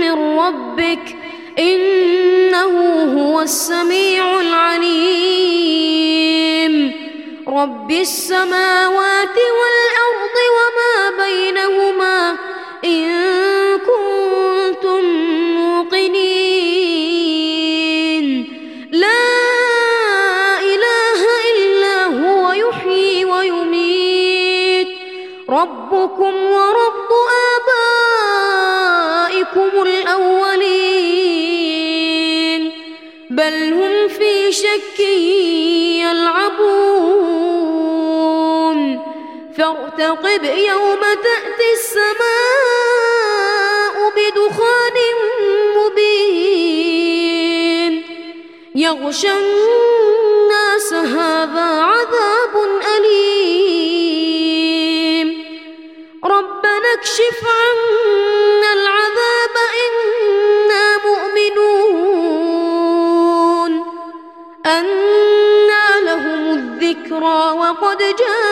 من ربك إنه هو السميع العليم. رب السماوات والأرض وما بينهما إن كنتم موقنين. لا إله إلا هو يحيي ويميت. ربكم ورب آبائكم الأولين بل هم في شك يلعبون فارتقب يوم تأتي السماء بدخان مبين يغشى الناس هذا عذاب أليم ربنا اكشف عنا 我的家。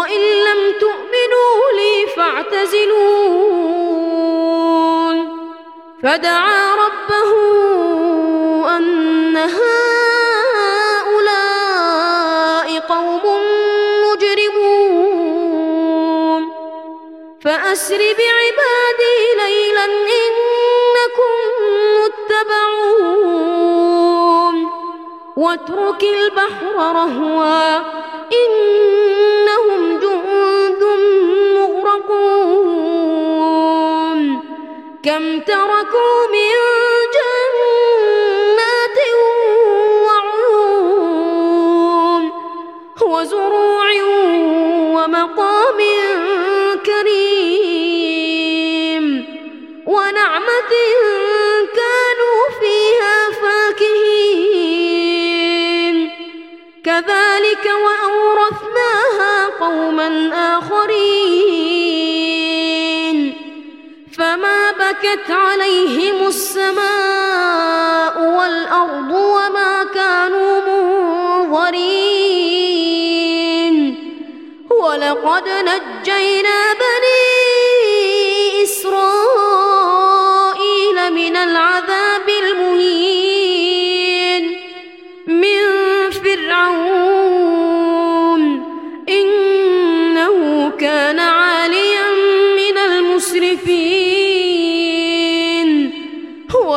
وإن لم تؤمنوا لي فاعتزلون. فدعا ربه أن هؤلاء قوم مجرمون. فأسر بعبادي ليلا إنكم متبعون. واترك البحر رهوا إنهم تركوا من جنات وعيون وزروع ومقام كريم ونعمة كانوا فيها فاكهين. كذلك وأورثناها قوما آخرين. بكت عليهم السماء والأرض وما كانوا منظرين. ولقد نجينا بني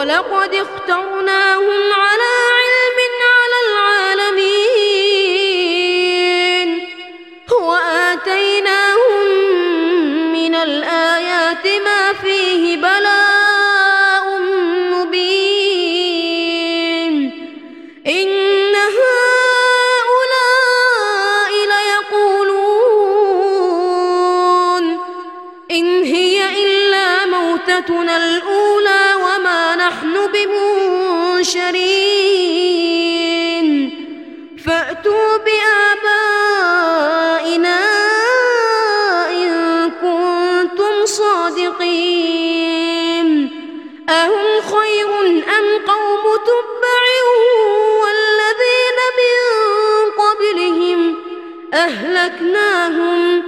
ولقد اخترناهم على علم أهلكناهم